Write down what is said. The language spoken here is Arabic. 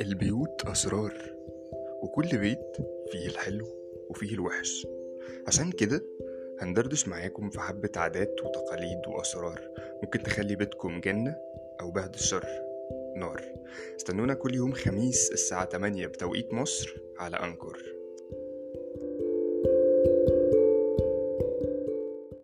البيوت أسرار وكل بيت فيه الحلو وفيه الوحش. عشان كده هندردش معاكم في حبة عادات وتقاليد وأسرار ممكن تخلي بيتكم جنة أو بعد الشر. نار. استنونا كل يوم خميس الساعة 8 بتوقيت مصر على أنكر